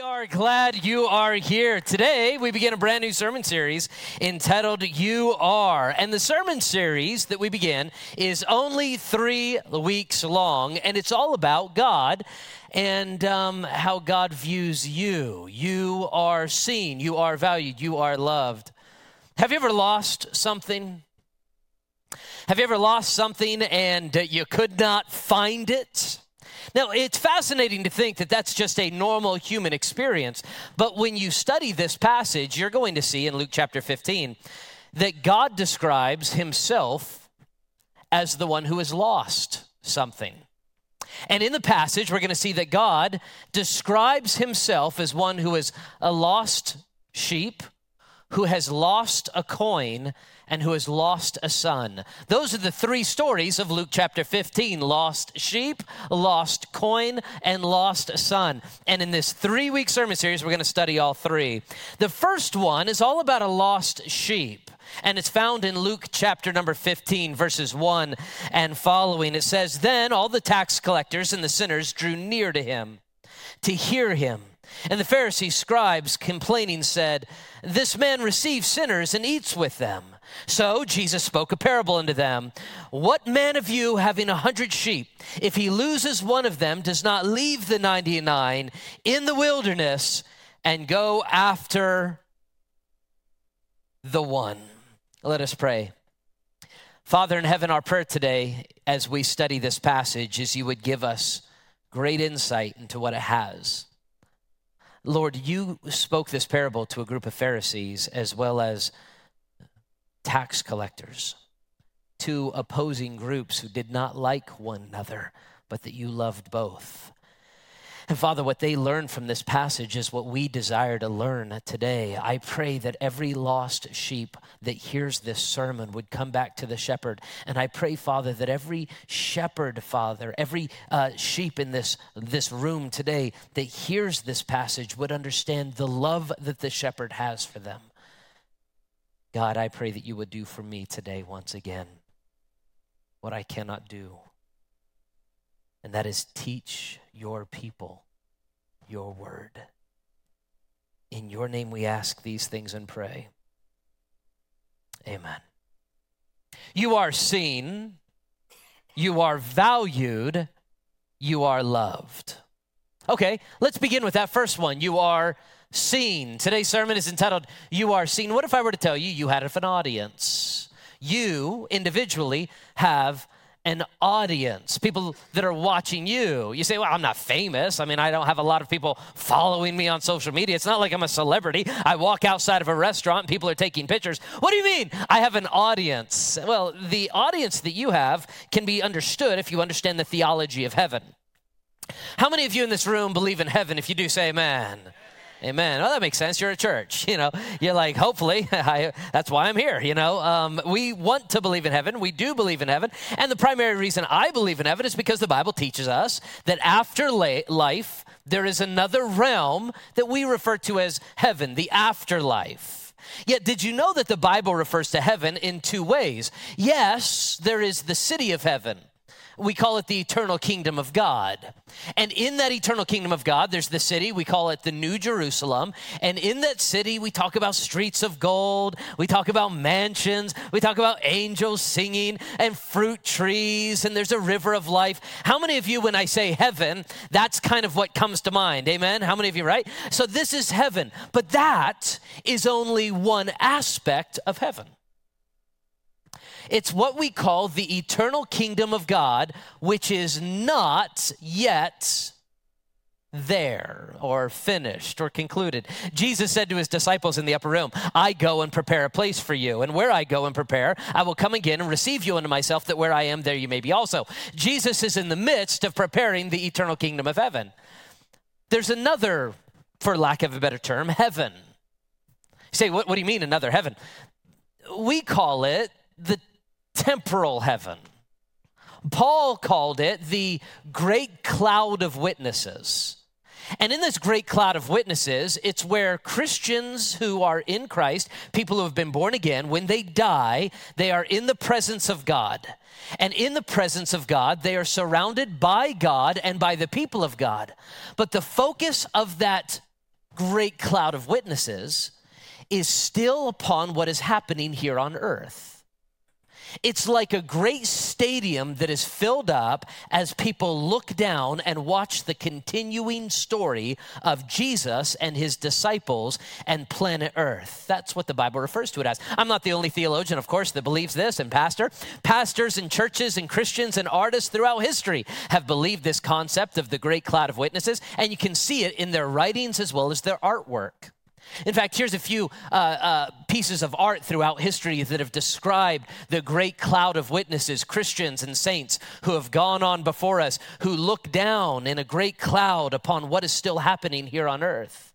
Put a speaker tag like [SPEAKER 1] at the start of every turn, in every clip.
[SPEAKER 1] We are glad you are here. Today, we begin a brand new sermon series entitled You Are. And the sermon series that we begin is only three weeks long, and it's all about God and um, how God views you. You are seen, you are valued, you are loved. Have you ever lost something? Have you ever lost something and you could not find it? Now, it's fascinating to think that that's just a normal human experience, but when you study this passage, you're going to see in Luke chapter 15 that God describes himself as the one who has lost something. And in the passage, we're going to see that God describes himself as one who is a uh, lost sheep, who has lost a coin, and who has lost a son. Those are the three stories of Luke chapter 15 lost sheep, lost coin, and lost son. And in this three week sermon series, we're going to study all three. The first one is all about a lost sheep. And it's found in Luke chapter number 15, verses 1 and following. It says, Then all the tax collectors and the sinners drew near to him to hear him. And the Pharisees, scribes, complaining, said, This man receives sinners and eats with them. So Jesus spoke a parable unto them. What man of you, having a hundred sheep, if he loses one of them, does not leave the 99 in the wilderness and go after the one? Let us pray. Father in heaven, our prayer today as we study this passage is you would give us great insight into what it has. Lord, you spoke this parable to a group of Pharisees as well as tax collectors, two opposing groups who did not like one another, but that you loved both. And Father, what they learned from this passage is what we desire to learn today. I pray that every lost sheep that hears this sermon would come back to the shepherd. And I pray, Father, that every shepherd, Father, every uh, sheep in this, this room today that hears this passage would understand the love that the shepherd has for them. God, I pray that you would do for me today once again what I cannot do and that is teach your people your word. In your name we ask these things and pray. Amen. You are seen, you are valued, you are loved. Okay, let's begin with that first one. You are seen. Today's sermon is entitled, You Are Seen. What if I were to tell you you had an audience? You individually have an audience, people that are watching you. You say, Well, I'm not famous. I mean, I don't have a lot of people following me on social media. It's not like I'm a celebrity. I walk outside of a restaurant and people are taking pictures. What do you mean? I have an audience. Well, the audience that you have can be understood if you understand the theology of heaven. How many of you in this room believe in heaven? If you do, say amen. Amen. Well, that makes sense. You're a church. You know, you're like, hopefully, I, that's why I'm here. You know, um, we want to believe in heaven. We do believe in heaven. And the primary reason I believe in heaven is because the Bible teaches us that after la- life, there is another realm that we refer to as heaven, the afterlife. Yet, did you know that the Bible refers to heaven in two ways? Yes, there is the city of heaven we call it the eternal kingdom of God. And in that eternal kingdom of God, there's the city, we call it the New Jerusalem. And in that city, we talk about streets of gold, we talk about mansions, we talk about angels singing and fruit trees, and there's a river of life. How many of you, when I say heaven, that's kind of what comes to mind? Amen? How many of you, right? So this is heaven, but that is only one aspect of heaven. It's what we call the eternal kingdom of God, which is not yet there or finished or concluded. Jesus said to his disciples in the upper room, I go and prepare a place for you. And where I go and prepare, I will come again and receive you unto myself, that where I am, there you may be also. Jesus is in the midst of preparing the eternal kingdom of heaven. There's another, for lack of a better term, heaven. You say, what, what do you mean, another heaven? We call it the temporal heaven. Paul called it the great cloud of witnesses. And in this great cloud of witnesses, it's where Christians who are in Christ, people who have been born again, when they die, they are in the presence of God. And in the presence of God, they are surrounded by God and by the people of God. But the focus of that great cloud of witnesses is still upon what is happening here on earth. It's like a great stadium that is filled up as people look down and watch the continuing story of Jesus and his disciples and planet Earth. That's what the Bible refers to it as. I'm not the only theologian, of course, that believes this and pastor. Pastors and churches and Christians and artists throughout history have believed this concept of the great cloud of witnesses, and you can see it in their writings as well as their artwork. In fact, here's a few uh, uh, pieces of art throughout history that have described the great cloud of witnesses, Christians and saints who have gone on before us, who look down in a great cloud upon what is still happening here on earth.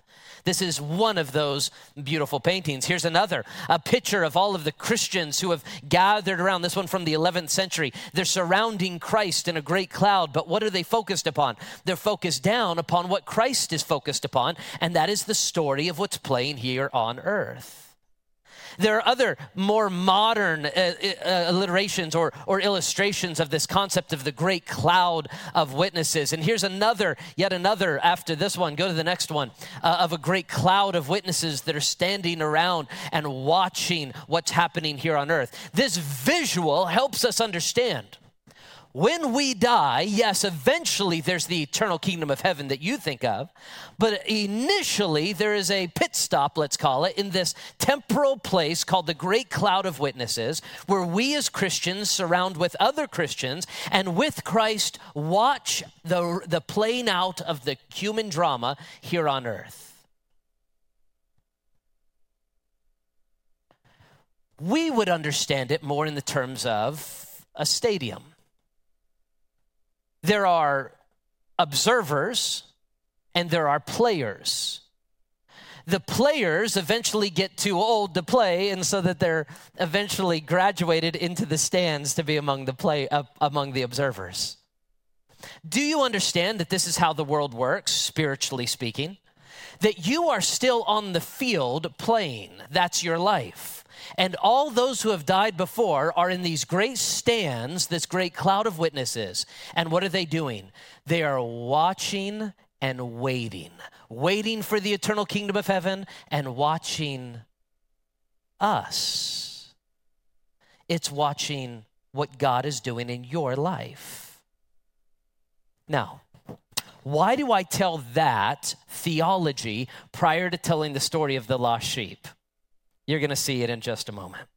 [SPEAKER 1] This is one of those beautiful paintings. Here's another, a picture of all of the Christians who have gathered around, this one from the 11th century. They're surrounding Christ in a great cloud, but what are they focused upon? They're focused down upon what Christ is focused upon, and that is the story of what's playing here on earth. There are other more modern uh, uh, alliterations or, or illustrations of this concept of the great cloud of witnesses. And here's another, yet another after this one. Go to the next one uh, of a great cloud of witnesses that are standing around and watching what's happening here on earth. This visual helps us understand when we die, yes, eventually there's the eternal kingdom of heaven that you think of, but initially there is a pit stop, let's call it, in this temporal place called the Great Cloud of Witnesses, where we as Christians surround with other Christians and with Christ watch the, the playing out of the human drama here on earth. We would understand it more in the terms of a stadium there are observers and there are players. The players eventually get too old to play, and so that they're eventually graduated into the stands to be among the play uh, among the observers. Do you understand that this is how the world works, spiritually speaking? That you are still on the field playing. That's your life. And all those who have died before are in these great stands, this great cloud of witnesses. And what are they doing? They are watching and waiting, waiting for the eternal kingdom of heaven and watching us. It's watching what God is doing in your life. Now, why do I tell that theology prior to telling the story of the lost sheep? You're going to see it in just a moment.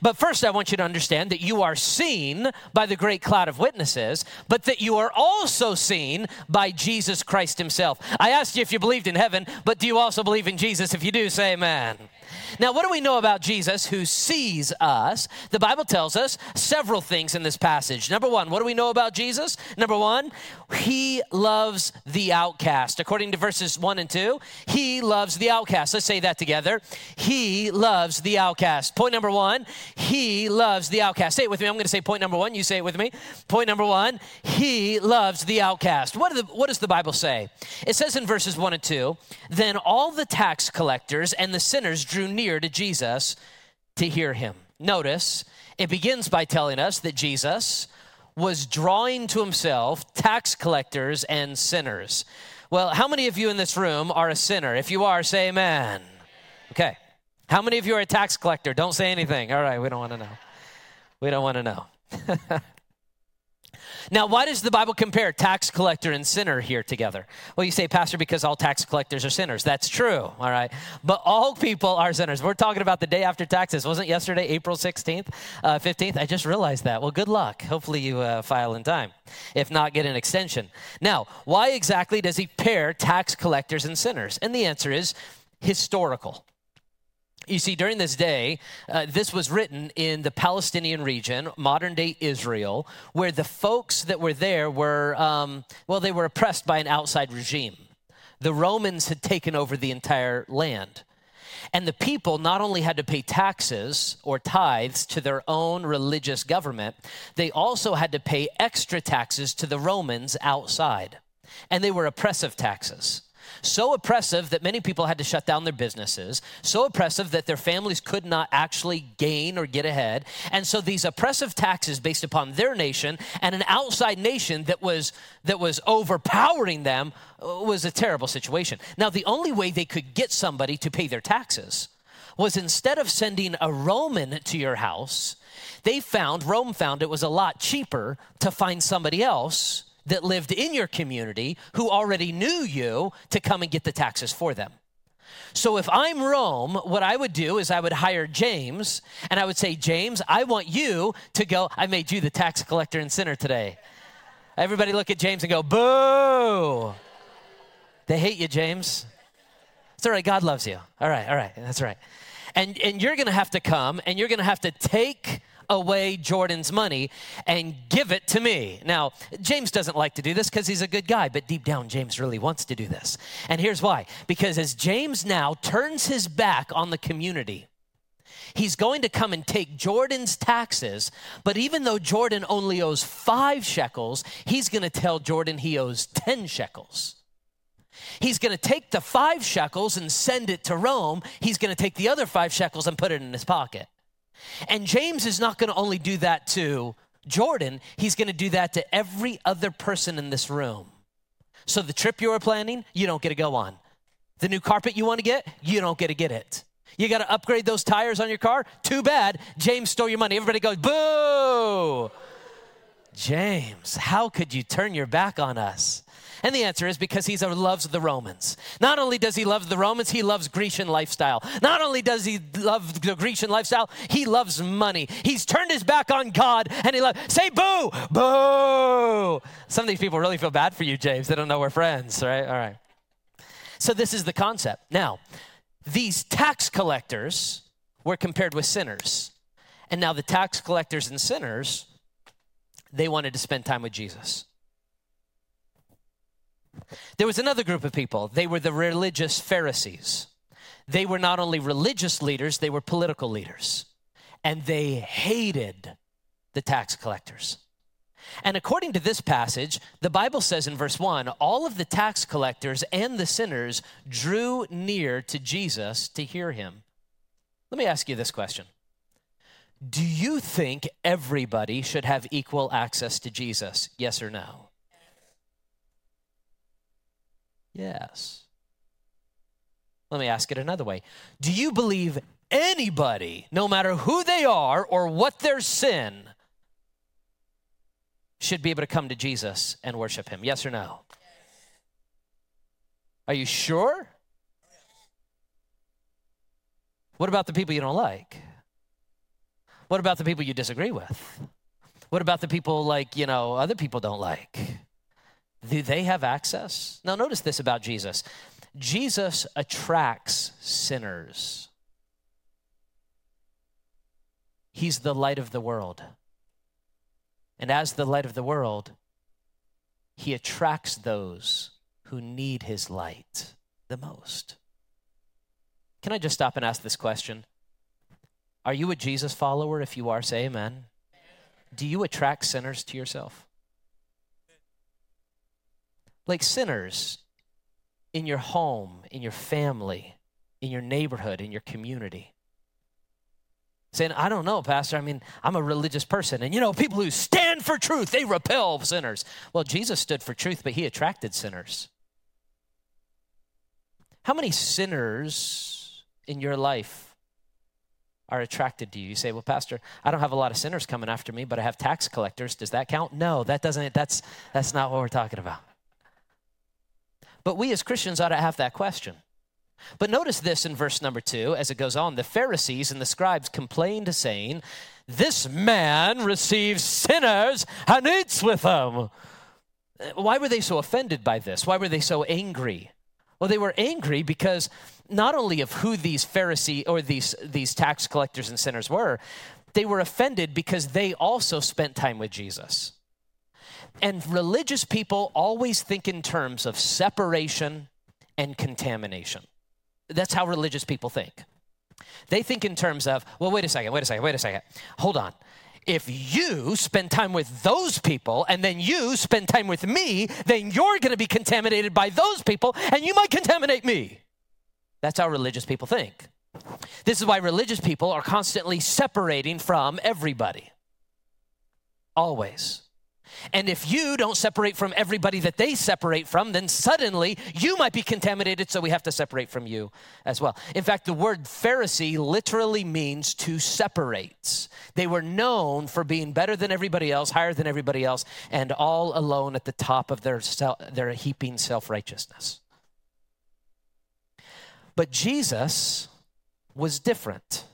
[SPEAKER 1] But first, I want you to understand that you are seen by the great cloud of witnesses, but that you are also seen by Jesus Christ Himself. I asked you if you believed in heaven, but do you also believe in Jesus? If you do, say amen. Now, what do we know about Jesus who sees us? The Bible tells us several things in this passage. Number one, what do we know about Jesus? Number one, he loves the outcast. According to verses one and two, he loves the outcast. Let's say that together. He loves the outcast. Point number one, he loves the outcast. Say it with me. I'm going to say point number one. You say it with me. Point number one, he loves the outcast. What, the, what does the Bible say? It says in verses one and two, then all the tax collectors and the sinners drew near to Jesus to hear him. Notice, it begins by telling us that Jesus was drawing to himself tax collectors and sinners. Well, how many of you in this room are a sinner? If you are, say amen. Okay. How many of you are a tax collector? Don't say anything. All right, we don't want to know. We don't want to know. Now, why does the Bible compare tax collector and sinner here together? Well, you say, Pastor, because all tax collectors are sinners. That's true, all right? But all people are sinners. We're talking about the day after taxes. Wasn't yesterday April 16th, uh, 15th? I just realized that. Well, good luck. Hopefully you uh, file in time. If not, get an extension. Now, why exactly does he pair tax collectors and sinners? And the answer is historical. You see, during this day, uh, this was written in the Palestinian region, modern day Israel, where the folks that were there were, um, well, they were oppressed by an outside regime. The Romans had taken over the entire land. And the people not only had to pay taxes or tithes to their own religious government, they also had to pay extra taxes to the Romans outside. And they were oppressive taxes. So oppressive that many people had to shut down their businesses, so oppressive that their families could not actually gain or get ahead. And so these oppressive taxes based upon their nation and an outside nation that was that was overpowering them uh, was a terrible situation. Now the only way they could get somebody to pay their taxes was instead of sending a Roman to your house, they found, Rome found it was a lot cheaper to find somebody else that lived in your community who already knew you to come and get the taxes for them. So if I'm Rome, what I would do is I would hire James and I would say, James, I want you to go. I made you the tax collector and sinner today. Everybody look at James and go, boo. They hate you, James. It's all right. God loves you. All right, all right. That's right. And, and you're to have to come and you're to have to take away Jordan's money and give it to me. Now, James doesn't like to do this because he's a good guy, but deep down, James really wants to do this. And here's why because as James now turns his back on the community, he's going to come and take Jordan's taxes, but even though Jordan only owes five shekels, he's going to tell Jordan he owes 10 shekels. He's going to take the five shekels and send it to Rome. He's going to take the other five shekels and put it in his pocket. And James is not going to only do that to Jordan, he's going to do that to every other person in this room. So the trip you were planning, you don't get to go on. The new carpet you want to get, you don't get to get it. You got to upgrade those tires on your car? Too bad. James stole your money. Everybody goes, boo! James, how could you turn your back on us? And the answer is because he loves the Romans. Not only does he love the Romans, he loves Grecian lifestyle. Not only does he love the Grecian lifestyle, he loves money. He's turned his back on God and he loves, say boo, boo. Some of these people really feel bad for you, James. They don't know we're friends, right? All right. So this is the concept. Now, these tax collectors were compared with sinners. And now the tax collectors and sinners, they wanted to spend time with Jesus. There was another group of people. They were the religious Pharisees. They were not only religious leaders, they were political leaders. And they hated the tax collectors. And according to this passage, the Bible says in verse 1 all of the tax collectors and the sinners drew near to Jesus to hear him. Let me ask you this question Do you think everybody should have equal access to Jesus? Yes or no? Yes. Let me ask it another way Do you believe anybody, no matter who they are or what their sin, should be able to come to Jesus and worship him? Yes or no? Are you sure? What about the people you don't like? What about the people you disagree with? What about the people like, you know, other people don't like? Do they have access? Now, notice this about Jesus Jesus attracts sinners, He's the light of the world. And as the light of the world, He attracts those who need His light the most. Can I just stop and ask this question? Are you a Jesus follower? If you are, say amen. Do you attract sinners to yourself? Like sinners in your home, in your family, in your neighborhood, in your community. Saying, I don't know, Pastor. I mean, I'm a religious person. And you know, people who stand for truth, they repel sinners. Well, Jesus stood for truth, but he attracted sinners. How many sinners in your life are attracted to you? You say, Well, Pastor, I don't have a lot of sinners coming after me, but I have tax collectors. Does that count? No, that doesn't, that's, that's not what we're talking about. But we as Christians ought to have that question. But notice this in verse number two as it goes on. The Pharisees and the scribes complained, saying, This man receives sinners and eats with them. Why were they so offended by this? Why were they so angry? Well, they were angry because not only of who these Pharisee or these, these tax collectors and sinners were, they were offended because they also spent time with Jesus. And religious people always think in terms of separation and contamination. That's how religious people think. They think in terms of, well, wait a second, wait a second, wait a second. Hold on. if you spend time with those people and then you spend time with me, then you're going to be contaminated by those people and you might contaminate me. That's how religious people think. This is why religious people are constantly separating from everybody. Always. And if you don't separate from everybody that they separate from, then suddenly you might be contaminated, so we have to separate from you as well. In fact, the word Pharisee literally means to separate. They were known for being better than everybody else, higher than everybody else, and all alone at the top of their, their heaping self righteousness. But Jesus was different.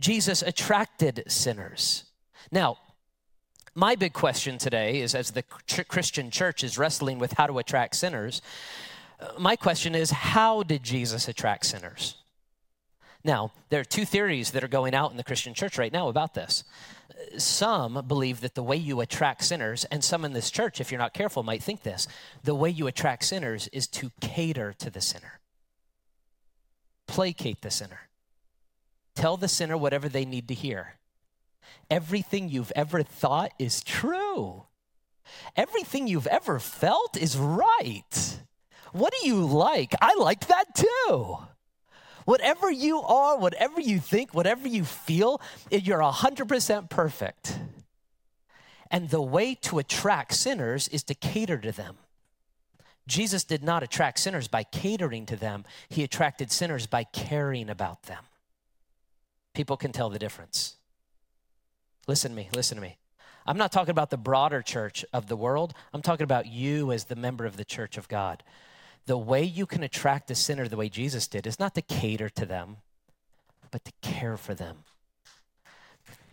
[SPEAKER 1] Jesus attracted sinners. Now, my big question today is as the Christian church is wrestling with how to attract sinners, uh, my question is how did Jesus attract sinners? Now, there are two theories that are going out in the Christian church right now about this. Some believe that the way you attract sinners, and some in this church, if you're not careful, might think this the way you attract sinners is to cater to the sinner, placate the sinner, tell the sinner whatever they need to hear everything you've ever thought is true. Everything you've ever felt is right. What do you like? I like that too. Whatever you are, whatever you think, whatever you feel, you're 100% perfect. And the way to attract sinners is to cater to them. Jesus did not attract sinners by catering to them, he attracted sinners by caring about them. People can tell the difference. Listen to me, listen to me. I'm not talking about the broader church of the world. I'm talking about you as the member of the church of God. The way you can attract a sinner the way Jesus did is not to cater to them, but to care for them.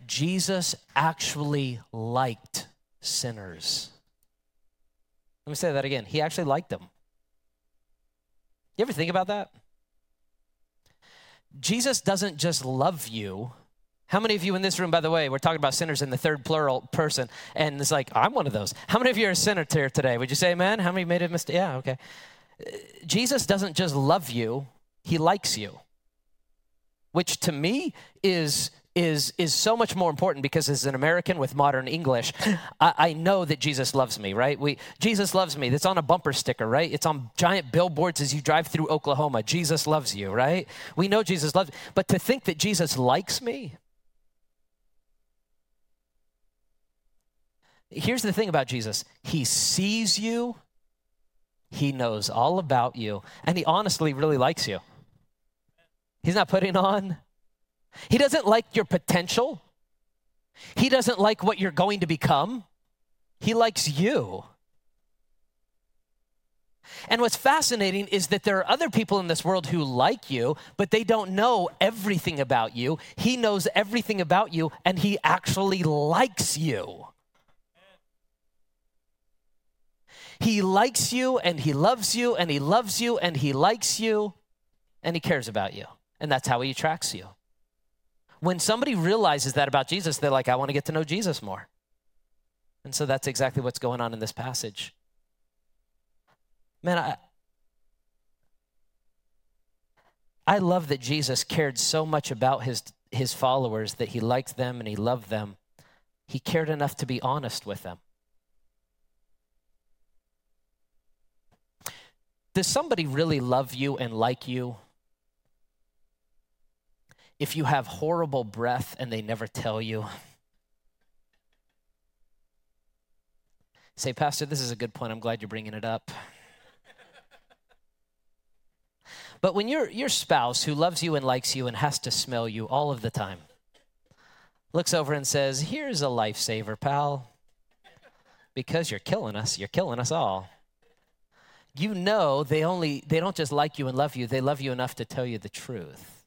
[SPEAKER 1] Jesus actually liked sinners. Let me say that again. He actually liked them. You ever think about that? Jesus doesn't just love you how many of you in this room, by the way, we're talking about sinners in the third plural person, and it's like, I'm one of those. How many of you are a sinner here today? Would you say amen? How many made a mistake? Yeah, okay. Uh, Jesus doesn't just love you, he likes you. Which to me is is is so much more important because as an American with modern English, I, I, know that Jesus loves me, right? We Jesus loves me. That's on a bumper sticker, right? It's on giant billboards as you drive through Oklahoma. Jesus loves you, right? We know Jesus loves, but to think that Jesus likes me, Here's the thing about Jesus He sees you, He knows all about you, and He honestly really likes you. He's not putting on. He doesn't like your potential, He doesn't like what you're going to become. He likes you. And what's fascinating is that there are other people in this world who like you, but they don't know everything about you. He knows everything about you, and he actually likes you. He likes you and he loves you and he loves you and he likes you and he cares about you. And that's how he attracts you. When somebody realizes that about Jesus, they're like, I want to get to know Jesus more. And so that's exactly what's going on in this passage. Man, I, I love that Jesus cared so much about his, his followers that he liked them and he loved them. He cared enough to be honest with them. Does somebody really love you and like you if you have horrible breath and they never tell you? Say, Pastor, this is a good point. I'm glad you're bringing it up. But when your, your spouse who loves you and likes you and has to smell you all of the time looks over and says, Here's a lifesaver, pal, because you're killing us, you're killing us all you know they only they don't just like you and love you they love you enough to tell you the truth.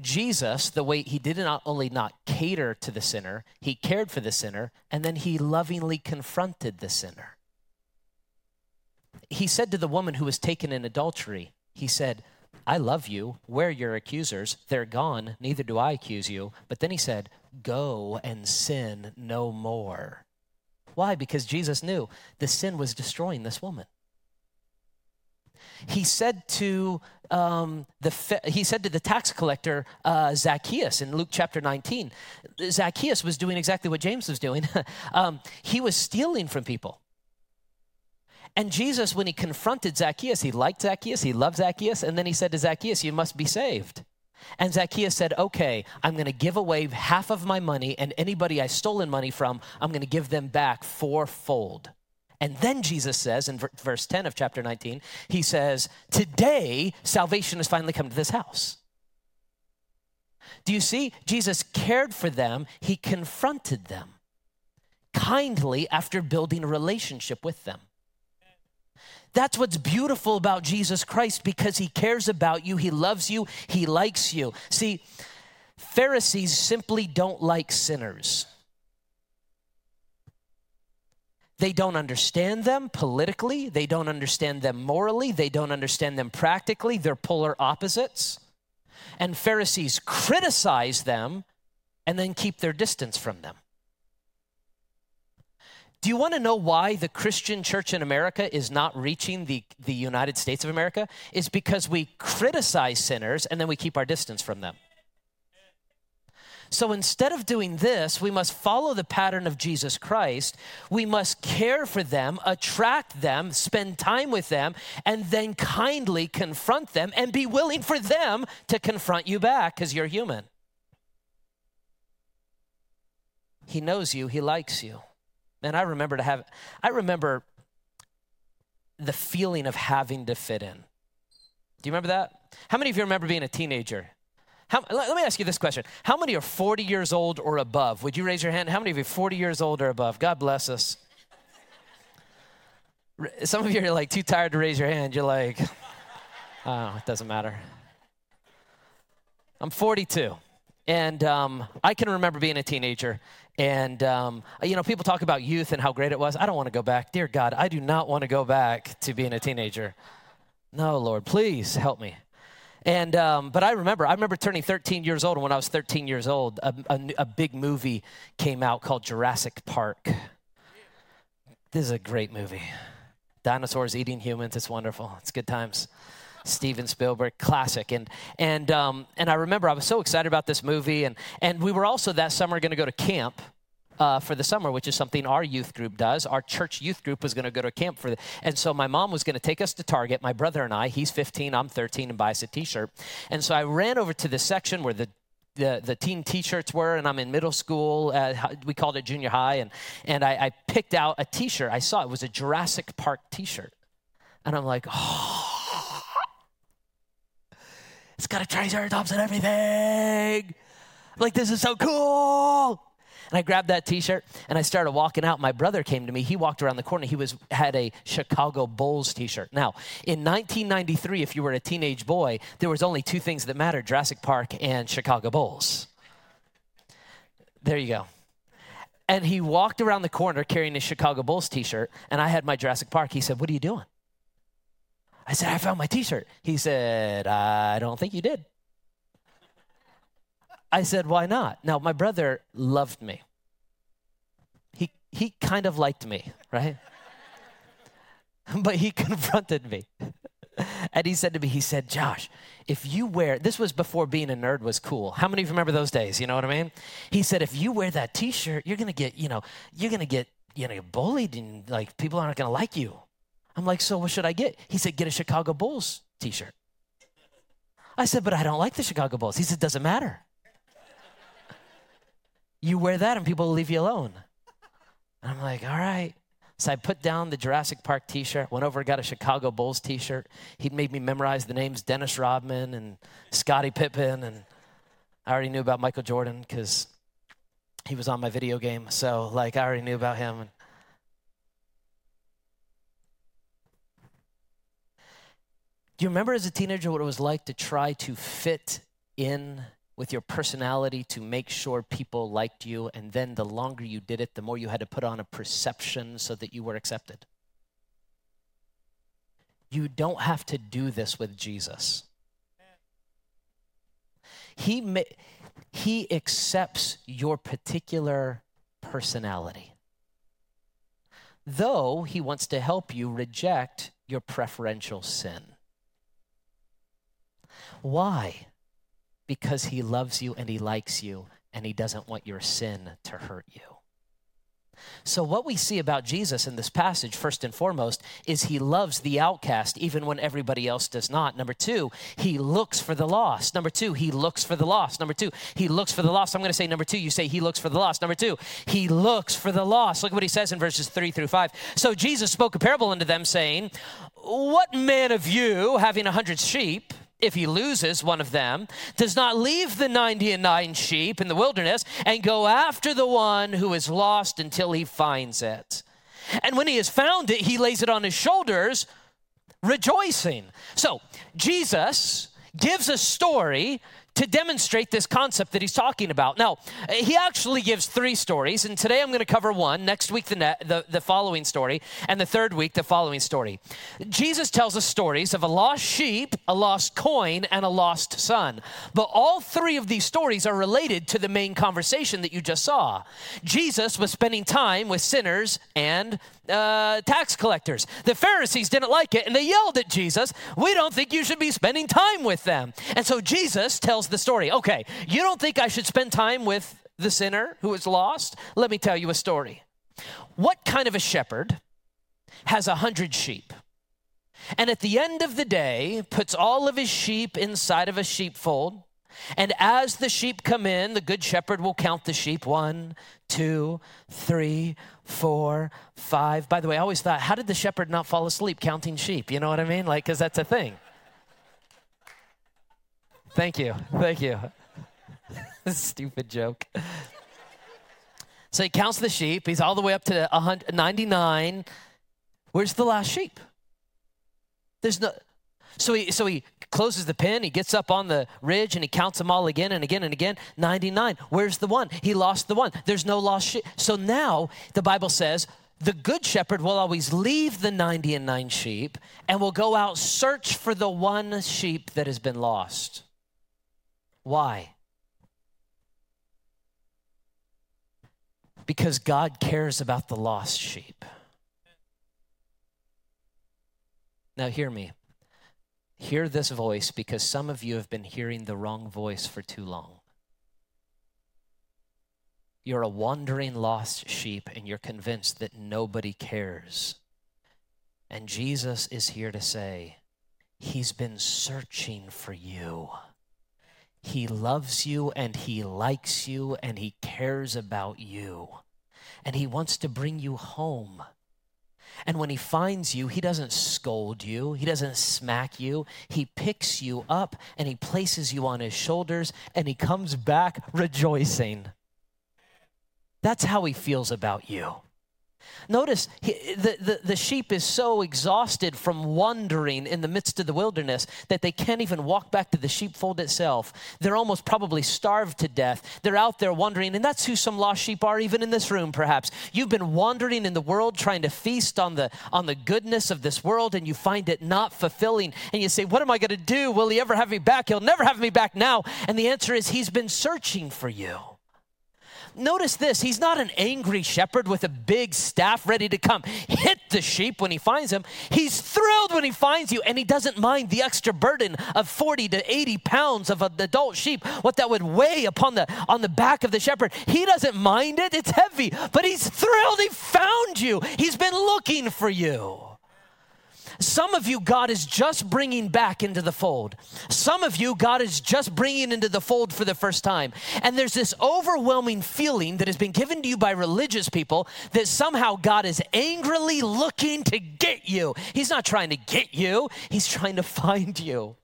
[SPEAKER 1] Jesus the way he did not only not cater to the sinner he cared for the sinner and then he lovingly confronted the sinner. He said to the woman who was taken in adultery he said i love you. Where your accusers? They're gone. Neither do i accuse you. But then he said go and sin no more why? Because Jesus knew the sin was destroying this woman. he said to um, the he said to the tax collector uh, Zacchaeus in Luke chapter 19. Zacchaeus was doing exactly what James was doing. um, he was stealing from people. And Jesus, when he confronted Zacchaeus, he liked Zacchaeus, he loved Zacchaeus, and then he said to Zacchaeus, You must be saved. And Zacchaeus said, Okay, I'm going to give away half of my money, and anybody I've stolen money from, I'm going to give them back fourfold. And then Jesus says in verse 10 of chapter 19, he says, Today salvation has finally come to this house. Do you see? Jesus cared for them, he confronted them kindly after building a relationship with them. That's what's beautiful about Jesus Christ because he cares about you, he loves you, he likes you. See, Pharisees simply don't like sinners. They don't understand them politically, they don't understand them morally, they don't understand them practically. They're polar opposites. And Pharisees criticize them and then keep their distance from them. Do you want to know why the Christian church in America is not reaching the, the United States of America? Is because we criticize sinners and then we keep our distance from them. So instead of doing this, we must follow the pattern of Jesus Christ. We must care for them, attract them, spend time with them, and then kindly confront them and be willing for them to confront you back because you're human. He knows you, He likes you. Man, I remember to have, I remember the feeling of having to fit in. Do you remember that? How many of you remember being a teenager? How, let me ask you this question. How many are 40 years old or above? Would you raise your hand? How many of you 40 years old or above? God bless us. Some of you are like too tired to raise your hand. You're like, oh, it doesn't matter. I'm 42. And um, I can remember being a teenager. And, um, you know, people talk about youth and how great it was. I don't want to go back. Dear God, I do not want to go back to being a teenager. No, Lord, please help me. And, um, but I remember, I remember turning 13 years old. And when I was 13 years old, a, a, a big movie came out called Jurassic Park. This is a great movie. Dinosaurs eating humans. It's wonderful. It's good times. Steven Spielberg, classic. And and um, and I remember I was so excited about this movie, and and we were also that summer going to go to camp. Uh, for the summer, which is something our youth group does. Our church youth group was going to go to camp for the, and so my mom was going to take us to Target. My brother and I, he's 15, I'm 13, and buy us a T-shirt. And so I ran over to the section where the the, the teen t-shirts were and i'm in middle school uh, we called it junior high and, and I, I picked out a t-shirt i saw it was a jurassic park t-shirt and i'm like oh it's got a Triceratops and everything. like, this is so cool. And I grabbed that T-shirt and I started walking out. My brother came to me. He walked around the corner. He was had a Chicago Bulls T-shirt. Now, in 1993, if you were a teenage boy, there was only two things that mattered: Jurassic Park and Chicago Bulls. There you go. And he walked around the corner carrying a Chicago Bulls T-shirt, and I had my Jurassic Park. He said, "What are you doing?" I said, I found my t shirt. He said, I don't think you did. I said, Why not? Now, my brother loved me. He, he kind of liked me, right? but he confronted me. and he said to me, he said, Josh, if you wear, this was before being a nerd was cool. How many of you remember those days? You know what I mean? He said, if you wear that t-shirt, you're going to get, you know, you're going to get, you know, bullied and like people aren't going to like you. I'm like, so what should I get? He said, get a Chicago Bulls t shirt. I said, but I don't like the Chicago Bulls. He said, doesn't matter. You wear that and people will leave you alone. And I'm like, all right. So I put down the Jurassic Park t shirt, went over got a Chicago Bulls t shirt. He made me memorize the names Dennis Rodman and Scottie Pippen. And I already knew about Michael Jordan because he was on my video game. So, like, I already knew about him. And you remember as a teenager what it was like to try to fit in with your personality to make sure people liked you? And then the longer you did it, the more you had to put on a perception so that you were accepted? You don't have to do this with Jesus. He, he accepts your particular personality. Though he wants to help you reject your preferential sin. Why? Because he loves you and he likes you and he doesn't want your sin to hurt you. So, what we see about Jesus in this passage, first and foremost, is he loves the outcast even when everybody else does not. Number two, he looks for the lost. Number two, he looks for the lost. Number two, he looks for the lost. I'm going to say number two, you say he looks for the lost. Number two, he looks for the lost. Look what he says in verses three through five. So, Jesus spoke a parable unto them, saying, What man of you, having a hundred sheep, if he loses one of them, does not leave the 99 sheep in the wilderness and go after the one who is lost until he finds it. And when he has found it, he lays it on his shoulders, rejoicing. So, Jesus gives a story to demonstrate this concept that he's talking about. Now, he actually gives three stories, and today I'm going to cover one, next week, the, ne- the, the following story, and the third week, the following story. Jesus tells us stories of a lost sheep, a lost coin, and a lost son. But all three of these stories are related to the main conversation that you just saw. Jesus was spending time with sinners and uh, tax collectors. The Pharisees didn't like it and they yelled at Jesus, We don't think you should be spending time with them. And so Jesus tells the story okay, you don't think I should spend time with the sinner who is lost? Let me tell you a story. What kind of a shepherd has a hundred sheep? And at the end of the day, puts all of his sheep inside of a sheepfold. And as the sheep come in, the good shepherd will count the sheep one, two, three, four, five. By the way, I always thought, how did the shepherd not fall asleep counting sheep? You know what I mean? Like, because that's a thing. Thank you. Thank you. Stupid joke. So he counts the sheep. He's all the way up to 99. Where's the last sheep? There's no. So he, so he closes the pen, he gets up on the ridge and he counts them all again and again and again. 99. Where's the one? He lost the one. There's no lost sheep. So now the Bible says the good shepherd will always leave the 90 and 9 sheep and will go out search for the one sheep that has been lost. Why? Because God cares about the lost sheep. Now, hear me. Hear this voice because some of you have been hearing the wrong voice for too long. You're a wandering lost sheep and you're convinced that nobody cares. And Jesus is here to say, He's been searching for you. He loves you and He likes you and He cares about you. And He wants to bring you home. And when he finds you, he doesn't scold you, he doesn't smack you. He picks you up and he places you on his shoulders and he comes back rejoicing. That's how he feels about you. Notice the, the, the, sheep is so exhausted from wandering in the midst of the wilderness that they can't even walk back to the sheepfold itself. They're almost probably starved to death. They're out there wandering, and that's who some lost sheep are, even in this room, perhaps. You've been wandering in the world trying to feast on the, on the goodness of this world, and you find it not fulfilling. And you say, What am I going to do? Will he ever have me back? He'll never have me back now. And the answer is, He's been searching for you. Notice this he's not an angry shepherd with a big staff ready to come hit the sheep when he finds him. He's thrilled when he finds you, and he doesn't mind the extra burden of 40 to 80 pounds of an adult sheep, what that would weigh upon the, on the back of the shepherd. He doesn't mind it, it's heavy, but he's thrilled he found you. He's been looking for you. Some of you, God is just bringing back into the fold. Some of you, God is just bringing into the fold for the first time. And there's this overwhelming feeling that has been given to you by religious people that somehow God is angrily looking to get you. He's not trying to get you, He's trying to find you,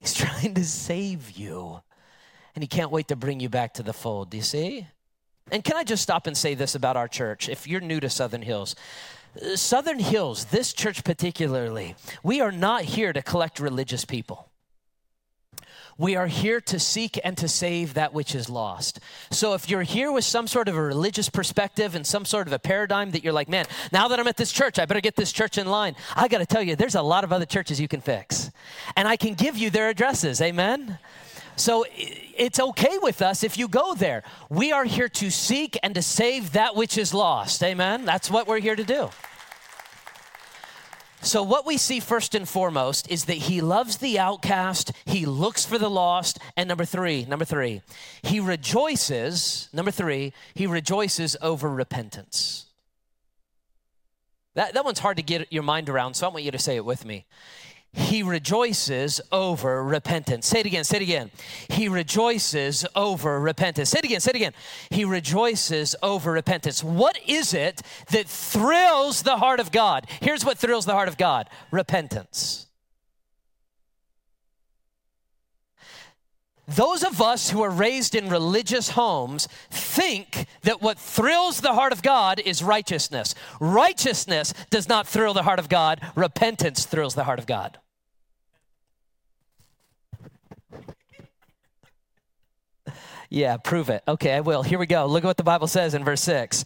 [SPEAKER 1] He's trying to save you. And He can't wait to bring you back to the fold. Do you see? And can I just stop and say this about our church? If you're new to Southern Hills, Southern Hills, this church particularly, we are not here to collect religious people. We are here to seek and to save that which is lost. So if you're here with some sort of a religious perspective and some sort of a paradigm that you're like, man, now that I'm at this church, I better get this church in line. I got to tell you, there's a lot of other churches you can fix. And I can give you their addresses. Amen. So it's okay with us if you go there. We are here to seek and to save that which is lost. Amen. That's what we're here to do. So, what we see first and foremost is that he loves the outcast, he looks for the lost, and number three, number three, he rejoices, number three, he rejoices over repentance. That, that one's hard to get your mind around, so I want you to say it with me. He rejoices over repentance. Say it again, say it again. He rejoices over repentance. Say it again, say it again. He rejoices over repentance. What is it that thrills the heart of God? Here's what thrills the heart of God repentance. Those of us who are raised in religious homes think that what thrills the heart of God is righteousness. Righteousness does not thrill the heart of God, repentance thrills the heart of God. Yeah, prove it. Okay, I will. Here we go. Look at what the Bible says in verse 6.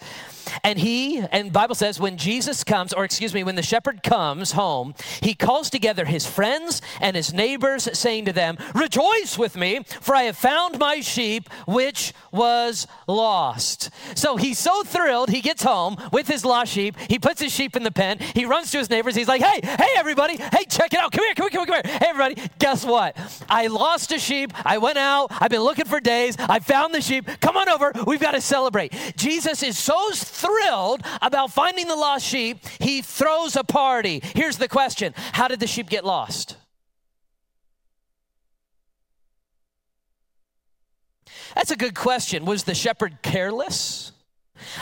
[SPEAKER 1] And he, and Bible says, when Jesus comes, or excuse me, when the shepherd comes home, he calls together his friends and his neighbors, saying to them, Rejoice with me, for I have found my sheep which was lost. So he's so thrilled, he gets home with his lost sheep. He puts his sheep in the pen. He runs to his neighbors. He's like, Hey, hey, everybody. Hey, check it out. Come here, come here, come here, come here. Hey, everybody. Guess what? I lost a sheep. I went out. I've been looking for days. I found the sheep. Come on over. We've got to celebrate. Jesus is so thrilled about finding the lost sheep, he throws a party. Here's the question How did the sheep get lost? That's a good question. Was the shepherd careless?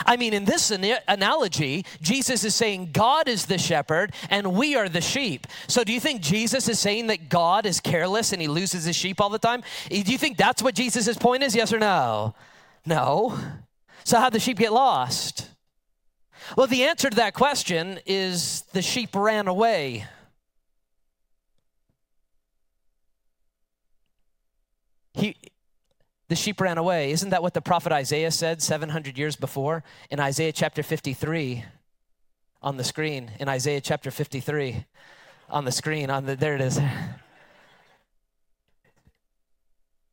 [SPEAKER 1] I mean, in this analogy, Jesus is saying God is the shepherd and we are the sheep. So, do you think Jesus is saying that God is careless and he loses his sheep all the time? Eh, do you think that's what Jesus' point is? Yes or no? No. So, how'd the sheep get lost? Well, the answer to that question is the sheep ran away. He, the sheep ran away. Isn't that what the prophet Isaiah said 700 years before in Isaiah chapter 53 on the screen? In Isaiah chapter 53 on the screen, on the there it is.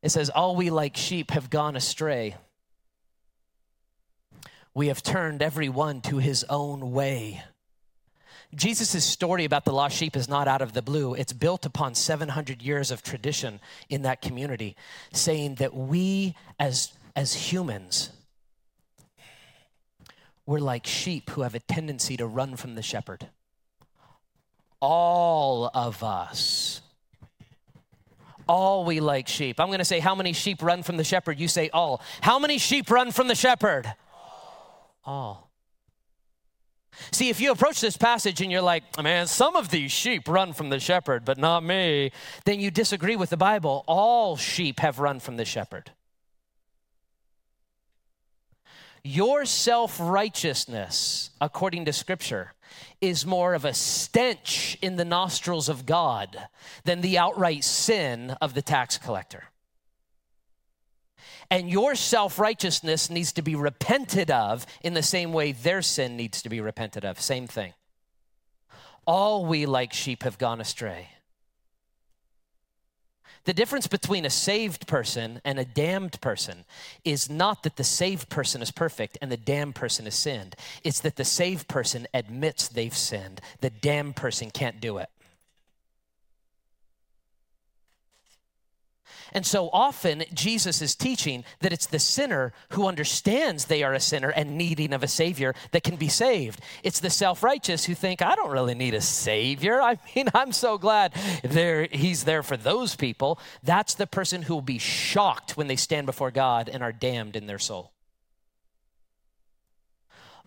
[SPEAKER 1] It says, All we like sheep have gone astray. We have turned every one to his own way. Jesus' story about the lost sheep is not out of the blue. It's built upon 700 years of tradition in that community, saying that we as, as humans, we're like sheep who have a tendency to run from the shepherd. All of us. All we like sheep. I'm going to say, How many sheep run from the shepherd? You say, All. How many sheep run from the shepherd? All. See, if you approach this passage and you're like, man, some of these sheep run from the shepherd, but not me, then you disagree with the Bible. All sheep have run from the shepherd. Your self righteousness, according to Scripture, is more of a stench in the nostrils of God than the outright sin of the tax collector and your self righteousness needs to be repented of in the same way their sin needs to be repented of. Same thing. All we like sheep have gone astray. The difference between a saved person and a damned person is not that the saved person is perfect and the damned person has sinned. It's that the saved person admits they've sinned. The damned person can't do it. And so often, Jesus is teaching that it's the sinner who understands they are a sinner and needing of a Savior that can be saved. It's the self righteous who think, I don't really need a Savior. I mean, I'm so glad there, He's there for those people. That's the person who will be shocked when they stand before God and are damned in their soul.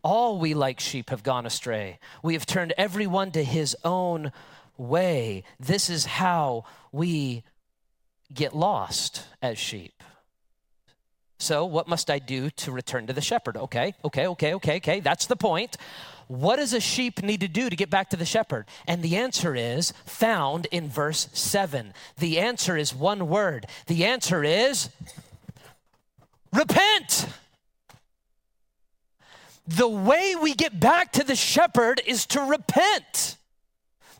[SPEAKER 1] All we like sheep have gone astray. We have turned everyone to his own way. This is how we get lost as sheep. So, what must I do to return to the shepherd? Okay, okay, okay, okay, okay. That's the point. What does a sheep need to do to get back to the shepherd? And the answer is found in verse 7. The answer is one word. The answer is repent. The way we get back to the shepherd is to repent.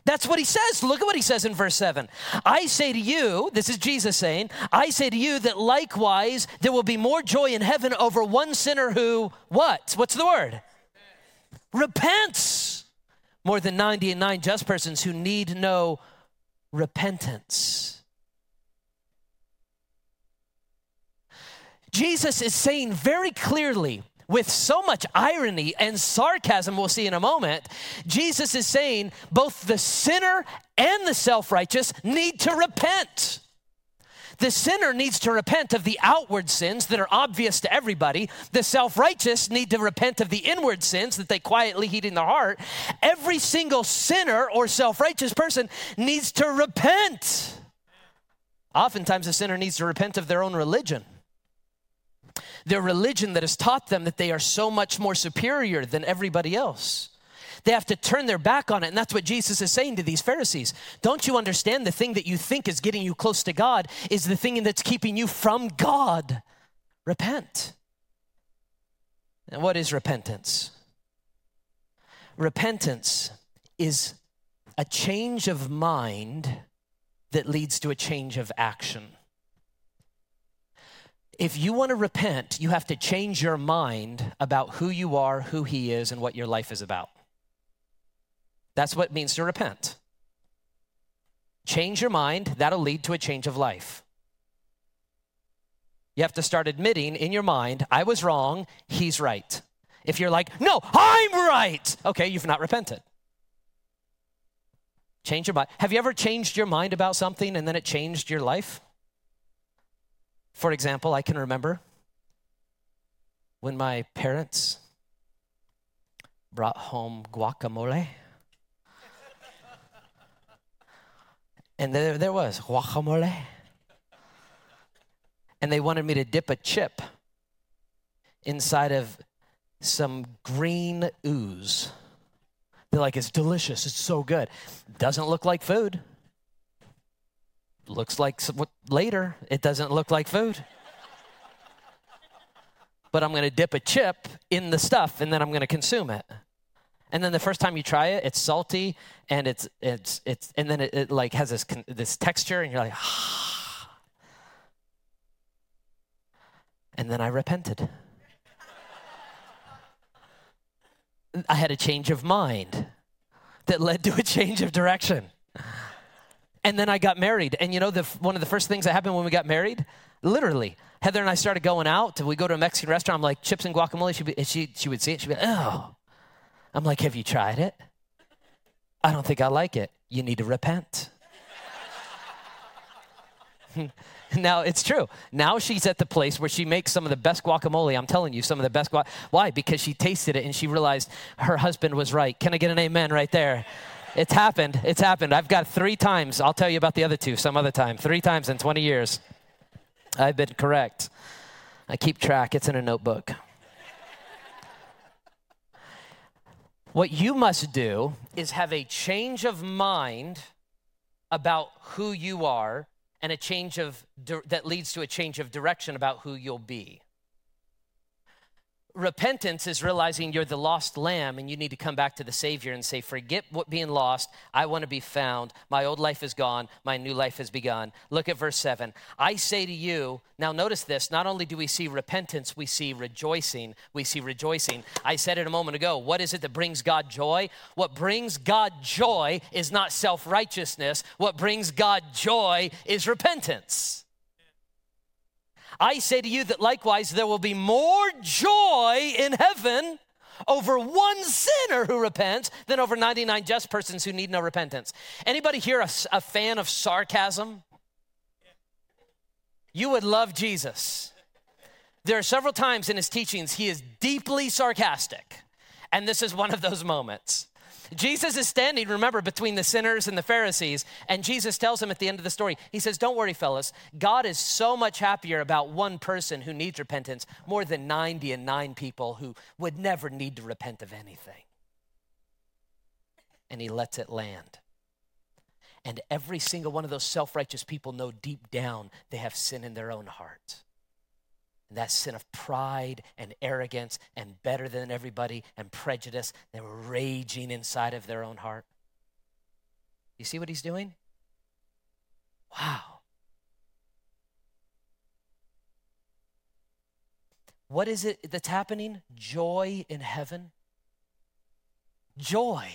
[SPEAKER 1] That's what he says. Look at what he says in verse 7. I say to you, this is Jesus saying, I say to you that likewise there will be more joy in heaven over one sinner who, what? What's the word? Repents. more than 99 just persons who need no repentance. Jesus is saying very clearly, with so much irony and sarcasm, we'll see in a moment, Jesus is saying both the sinner and the self righteous need to repent. The sinner needs to repent of the outward sins that are obvious to everybody. The self righteous need to repent of the inward sins that they quietly heat in their heart. Every single sinner or self righteous person needs to repent. Oftentimes, a sinner needs to repent of their own religion. Their religion that has taught them that they are so much more superior than everybody else. They have to turn their back on it. And that's what Jesus is saying to these Pharisees. Don't you understand the thing that you think is getting you close to God is the thing that's keeping you from God? Repent. And what is repentance? Repentance is a change of mind that leads to a change of action. If you want to repent, you have to change your mind about who you are, who He is, and what your life is about. That's what it means to repent. Change your mind, that'll lead to a change of life. You have to start admitting in your mind, I was wrong, he's right. If you're like, no, I'm right, okay, you've not repented. Change your mind. Have you ever changed your mind about something and then it changed your life? For example, I can remember when my parents brought home guacamole. And there, there was guacamole. And they wanted me to dip a chip inside of some green ooze. They're like, it's delicious. It's so good. Doesn't look like food. Looks like what later, it doesn't look like food. but I'm going to dip a chip in the stuff and then I'm going to consume it. And then the first time you try it, it's salty and it's it's it's and then it, it like has this this texture and you're like ah. And then I repented. I had a change of mind that led to a change of direction. And then I got married. And you know, the, one of the first things that happened when we got married, literally, Heather and I started going out. We go to a Mexican restaurant. I'm like, chips and guacamole. She'd be, she, she would see it. She'd be like, oh. I'm like, Have you tried it? I don't think I like it. You need to repent. now it's true. Now she's at the place where she makes some of the best guacamole. I'm telling you, some of the best guac. Why? Because she tasted it and she realized her husband was right. Can I get an amen right there? It's happened. It's happened. I've got three times. I'll tell you about the other two some other time. Three times in 20 years. I've been correct. I keep track, it's in a notebook. What you must do is have a change of mind about who you are and a change of that leads to a change of direction about who you'll be. Repentance is realizing you're the lost lamb and you need to come back to the Savior and say, Forget what being lost. I want to be found. My old life is gone. My new life has begun. Look at verse 7. I say to you, now notice this, not only do we see repentance, we see rejoicing. We see rejoicing. I said it a moment ago. What is it that brings God joy? What brings God joy is not self righteousness. What brings God joy is repentance. I say to you that likewise there will be more joy in heaven over one sinner who repents than over 99 just persons who need no repentance. Anybody here a, a fan of sarcasm? You would love Jesus. There are several times in his teachings he is deeply sarcastic, and this is one of those moments. Jesus is standing, remember, between the sinners and the Pharisees, and Jesus tells him at the end of the story, He says, Don't worry, fellas. God is so much happier about one person who needs repentance more than 90 and nine people who would never need to repent of anything. And He lets it land. And every single one of those self righteous people know deep down they have sin in their own heart. And that sin of pride and arrogance and better than everybody and prejudice, they were raging inside of their own heart. You see what he's doing? Wow. What is it that's happening? Joy in heaven. Joy.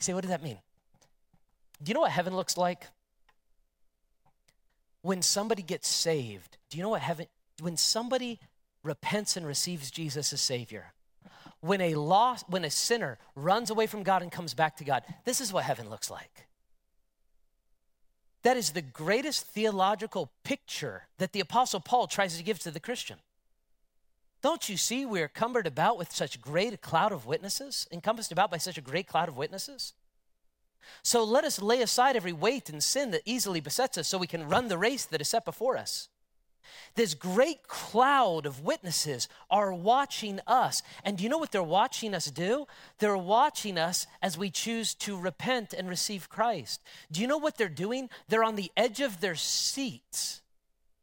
[SPEAKER 1] say, what does that mean? Do you know what heaven looks like? When somebody gets saved, do you know what heaven, when somebody repents and receives Jesus as Savior, when a lost, when a sinner runs away from God and comes back to God, this is what heaven looks like. That is the greatest theological picture that the Apostle Paul tries to give to the Christian. Don't you see we are cumbered about with such great a cloud of witnesses, encompassed about by such a great cloud of witnesses? So let us lay aside every weight and sin that easily besets us so we can run the race that is set before us. This great cloud of witnesses are watching us. And do you know what they're watching us do? They're watching us as we choose to repent and receive Christ. Do you know what they're doing? They're on the edge of their seats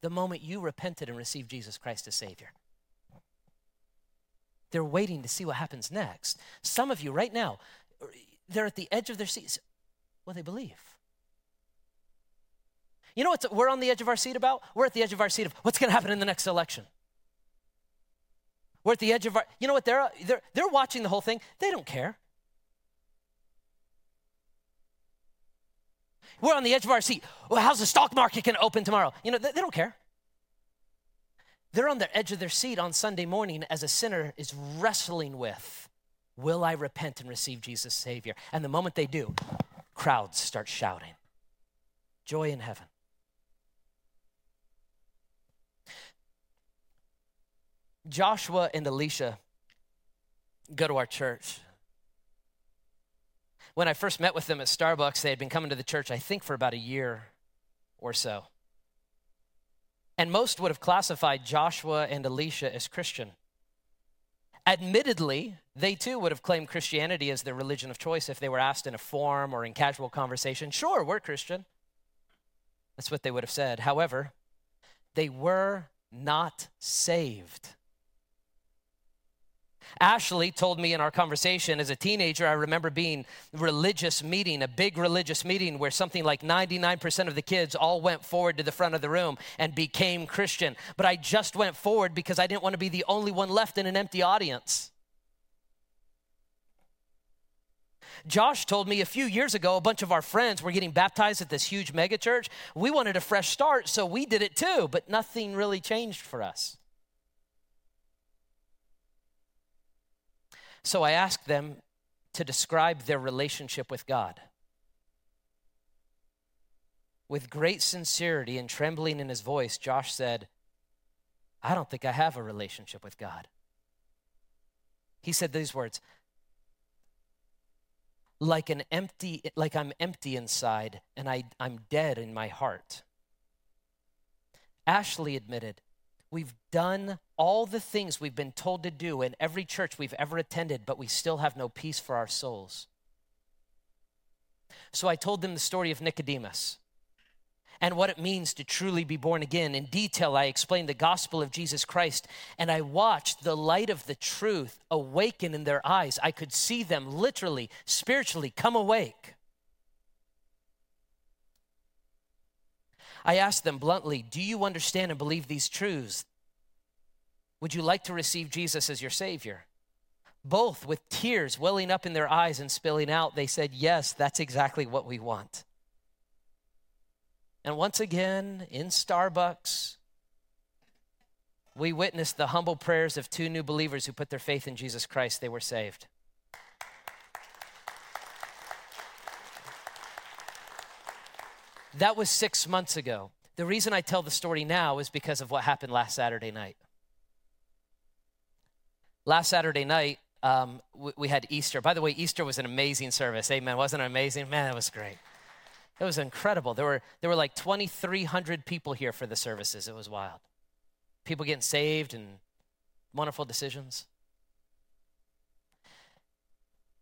[SPEAKER 1] the moment you repented and received Jesus Christ as Savior. They're waiting to see what happens next. Some of you right now, they're at the edge of their seats. Well, they believe. You know what we're on the edge of our seat about? We're at the edge of our seat of what's going to happen in the next election. We're at the edge of our, you know what, they're, they're, they're watching the whole thing. They don't care. We're on the edge of our seat. Well, how's the stock market going to open tomorrow? You know, they, they don't care. They're on the edge of their seat on Sunday morning as a sinner is wrestling with, will I repent and receive Jesus Savior? And the moment they do, crowds start shouting. Joy in heaven. Joshua and Alicia go to our church. When I first met with them at Starbucks, they had been coming to the church, I think, for about a year or so. And most would have classified Joshua and Alicia as Christian. Admittedly, they too would have claimed Christianity as their religion of choice if they were asked in a forum or in casual conversation. Sure, we're Christian. That's what they would have said. However, they were not saved. Ashley told me in our conversation as a teenager, I remember being religious meeting, a big religious meeting where something like 99% of the kids all went forward to the front of the room and became Christian. But I just went forward because I didn't want to be the only one left in an empty audience. Josh told me a few years ago a bunch of our friends were getting baptized at this huge megachurch. We wanted a fresh start, so we did it too, but nothing really changed for us. So I asked them to describe their relationship with God. With great sincerity and trembling in his voice, Josh said, I don't think I have a relationship with God. He said these words like an empty like I'm empty inside and I, I'm dead in my heart. Ashley admitted, We've done all the things we've been told to do in every church we've ever attended, but we still have no peace for our souls. So I told them the story of Nicodemus and what it means to truly be born again. In detail, I explained the gospel of Jesus Christ, and I watched the light of the truth awaken in their eyes. I could see them literally, spiritually come awake. I asked them bluntly, Do you understand and believe these truths? Would you like to receive Jesus as your Savior? Both, with tears welling up in their eyes and spilling out, they said, Yes, that's exactly what we want. And once again, in Starbucks, we witnessed the humble prayers of two new believers who put their faith in Jesus Christ. They were saved. That was six months ago. The reason I tell the story now is because of what happened last Saturday night. Last Saturday night, um, we, we, had Easter. By the way, Easter was an amazing service. Amen. Wasn't it amazing? Man, it was great. It was incredible. There were, there were like 2,300 people here for the services. It was wild. People getting saved and wonderful decisions.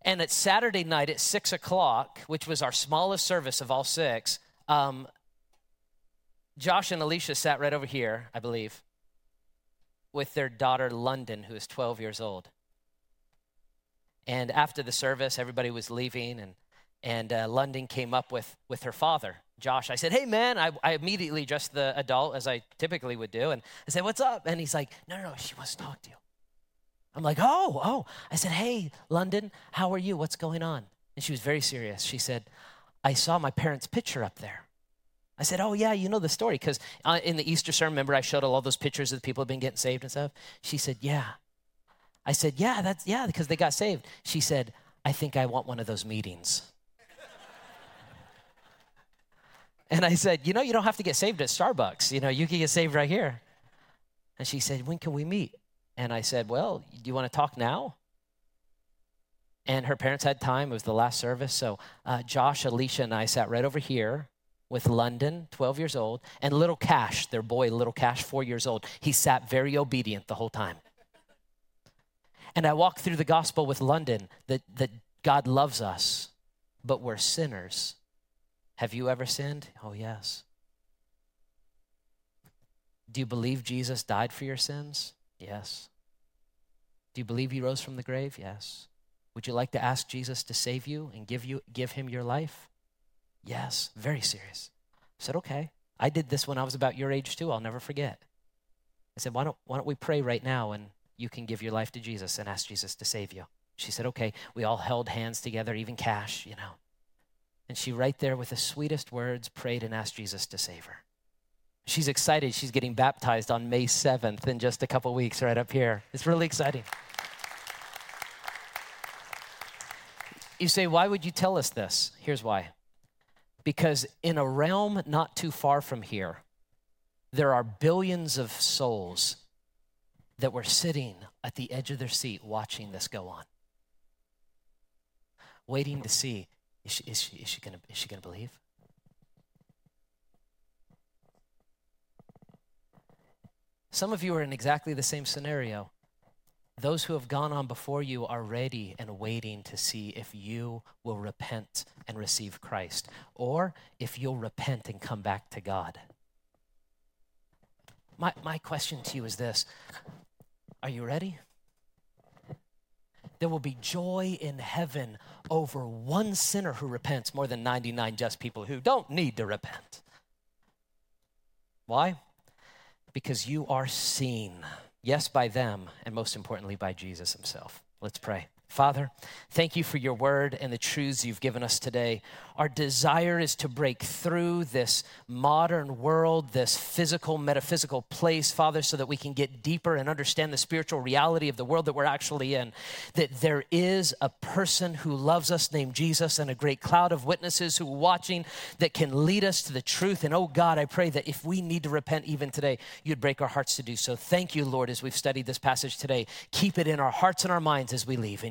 [SPEAKER 1] And at Saturday night at 6 o'clock, which was our smallest service of all six, um, Josh and Alicia sat right over here, I believe, with their daughter London, who is 12 years old. And after the service, everybody was leaving, and, and uh, London came up with, with her father, Josh. I said, Hey, man, I, I immediately dressed the adult as I typically would do. And I said, What's up? And he's like, No, no, no, she wants to talk to you. I'm like, Oh, oh. I said, Hey, London, how are you? What's going on? And she was very serious. She said, I saw my parents' picture up there. I said, Oh, yeah, you know the story. Because uh, in the Easter sermon, remember I showed all those pictures of the people who have been getting saved and stuff? She said, Yeah. I said, Yeah, that's, yeah, because they got saved. She said, I think I want one of those meetings. and I said, You know, you don't have to get saved at Starbucks. You know, you can get saved right here. And she said, When can we meet? And I said, Well, do you want to talk now? And her parents had time. It was the last service. So uh, Josh, Alicia, and I sat right over here with London, 12 years old, and little Cash, their boy, little Cash, four years old. He sat very obedient the whole time. And I walked through the gospel with London that, that God loves us, but we're sinners. Have you ever sinned? Oh, yes. Do you believe Jesus died for your sins? Yes. Do you believe he rose from the grave? Yes. Would you like to ask Jesus to save you and give you give him your life? Yes, very serious. I said, okay. I did this when I was about your age too. I'll never forget. I said, why don't, why don't we pray right now and you can give your life to Jesus and ask Jesus to save you? She said, okay. We all held hands together, even Cash, you know. And she, right there with the sweetest words, prayed and asked Jesus to save her. She's excited. She's getting baptized on May 7th in just a couple weeks, right up here. It's really exciting. You say, why would you tell us this? Here's why because in a realm not too far from here, there are billions of souls that were sitting at the edge of their seat watching this go on, waiting to see is she, is she, is she to is she gonna believe? Some of you are in exactly the same scenario. Those who have gone on before you are ready and waiting to see if you will repent and receive Christ, or if you'll repent and come back to God. My, my question to you is this Are you ready? There will be joy in heaven over one sinner who repents more than 99 just people who don't need to repent. Why? Because you are seen. Yes, by them, and most importantly, by Jesus himself. Let's pray. Father, thank you for your word and the truths you've given us today. Our desire is to break through this modern world, this physical, metaphysical place, Father, so that we can get deeper and understand the spiritual reality of the world that we're actually in. That there is a person who loves us named Jesus and a great cloud of witnesses who are watching that can lead us to the truth. And oh God, I pray that if we need to repent even today, you'd break our hearts to do so. Thank you, Lord, as we've studied this passage today. Keep it in our hearts and our minds as we leave.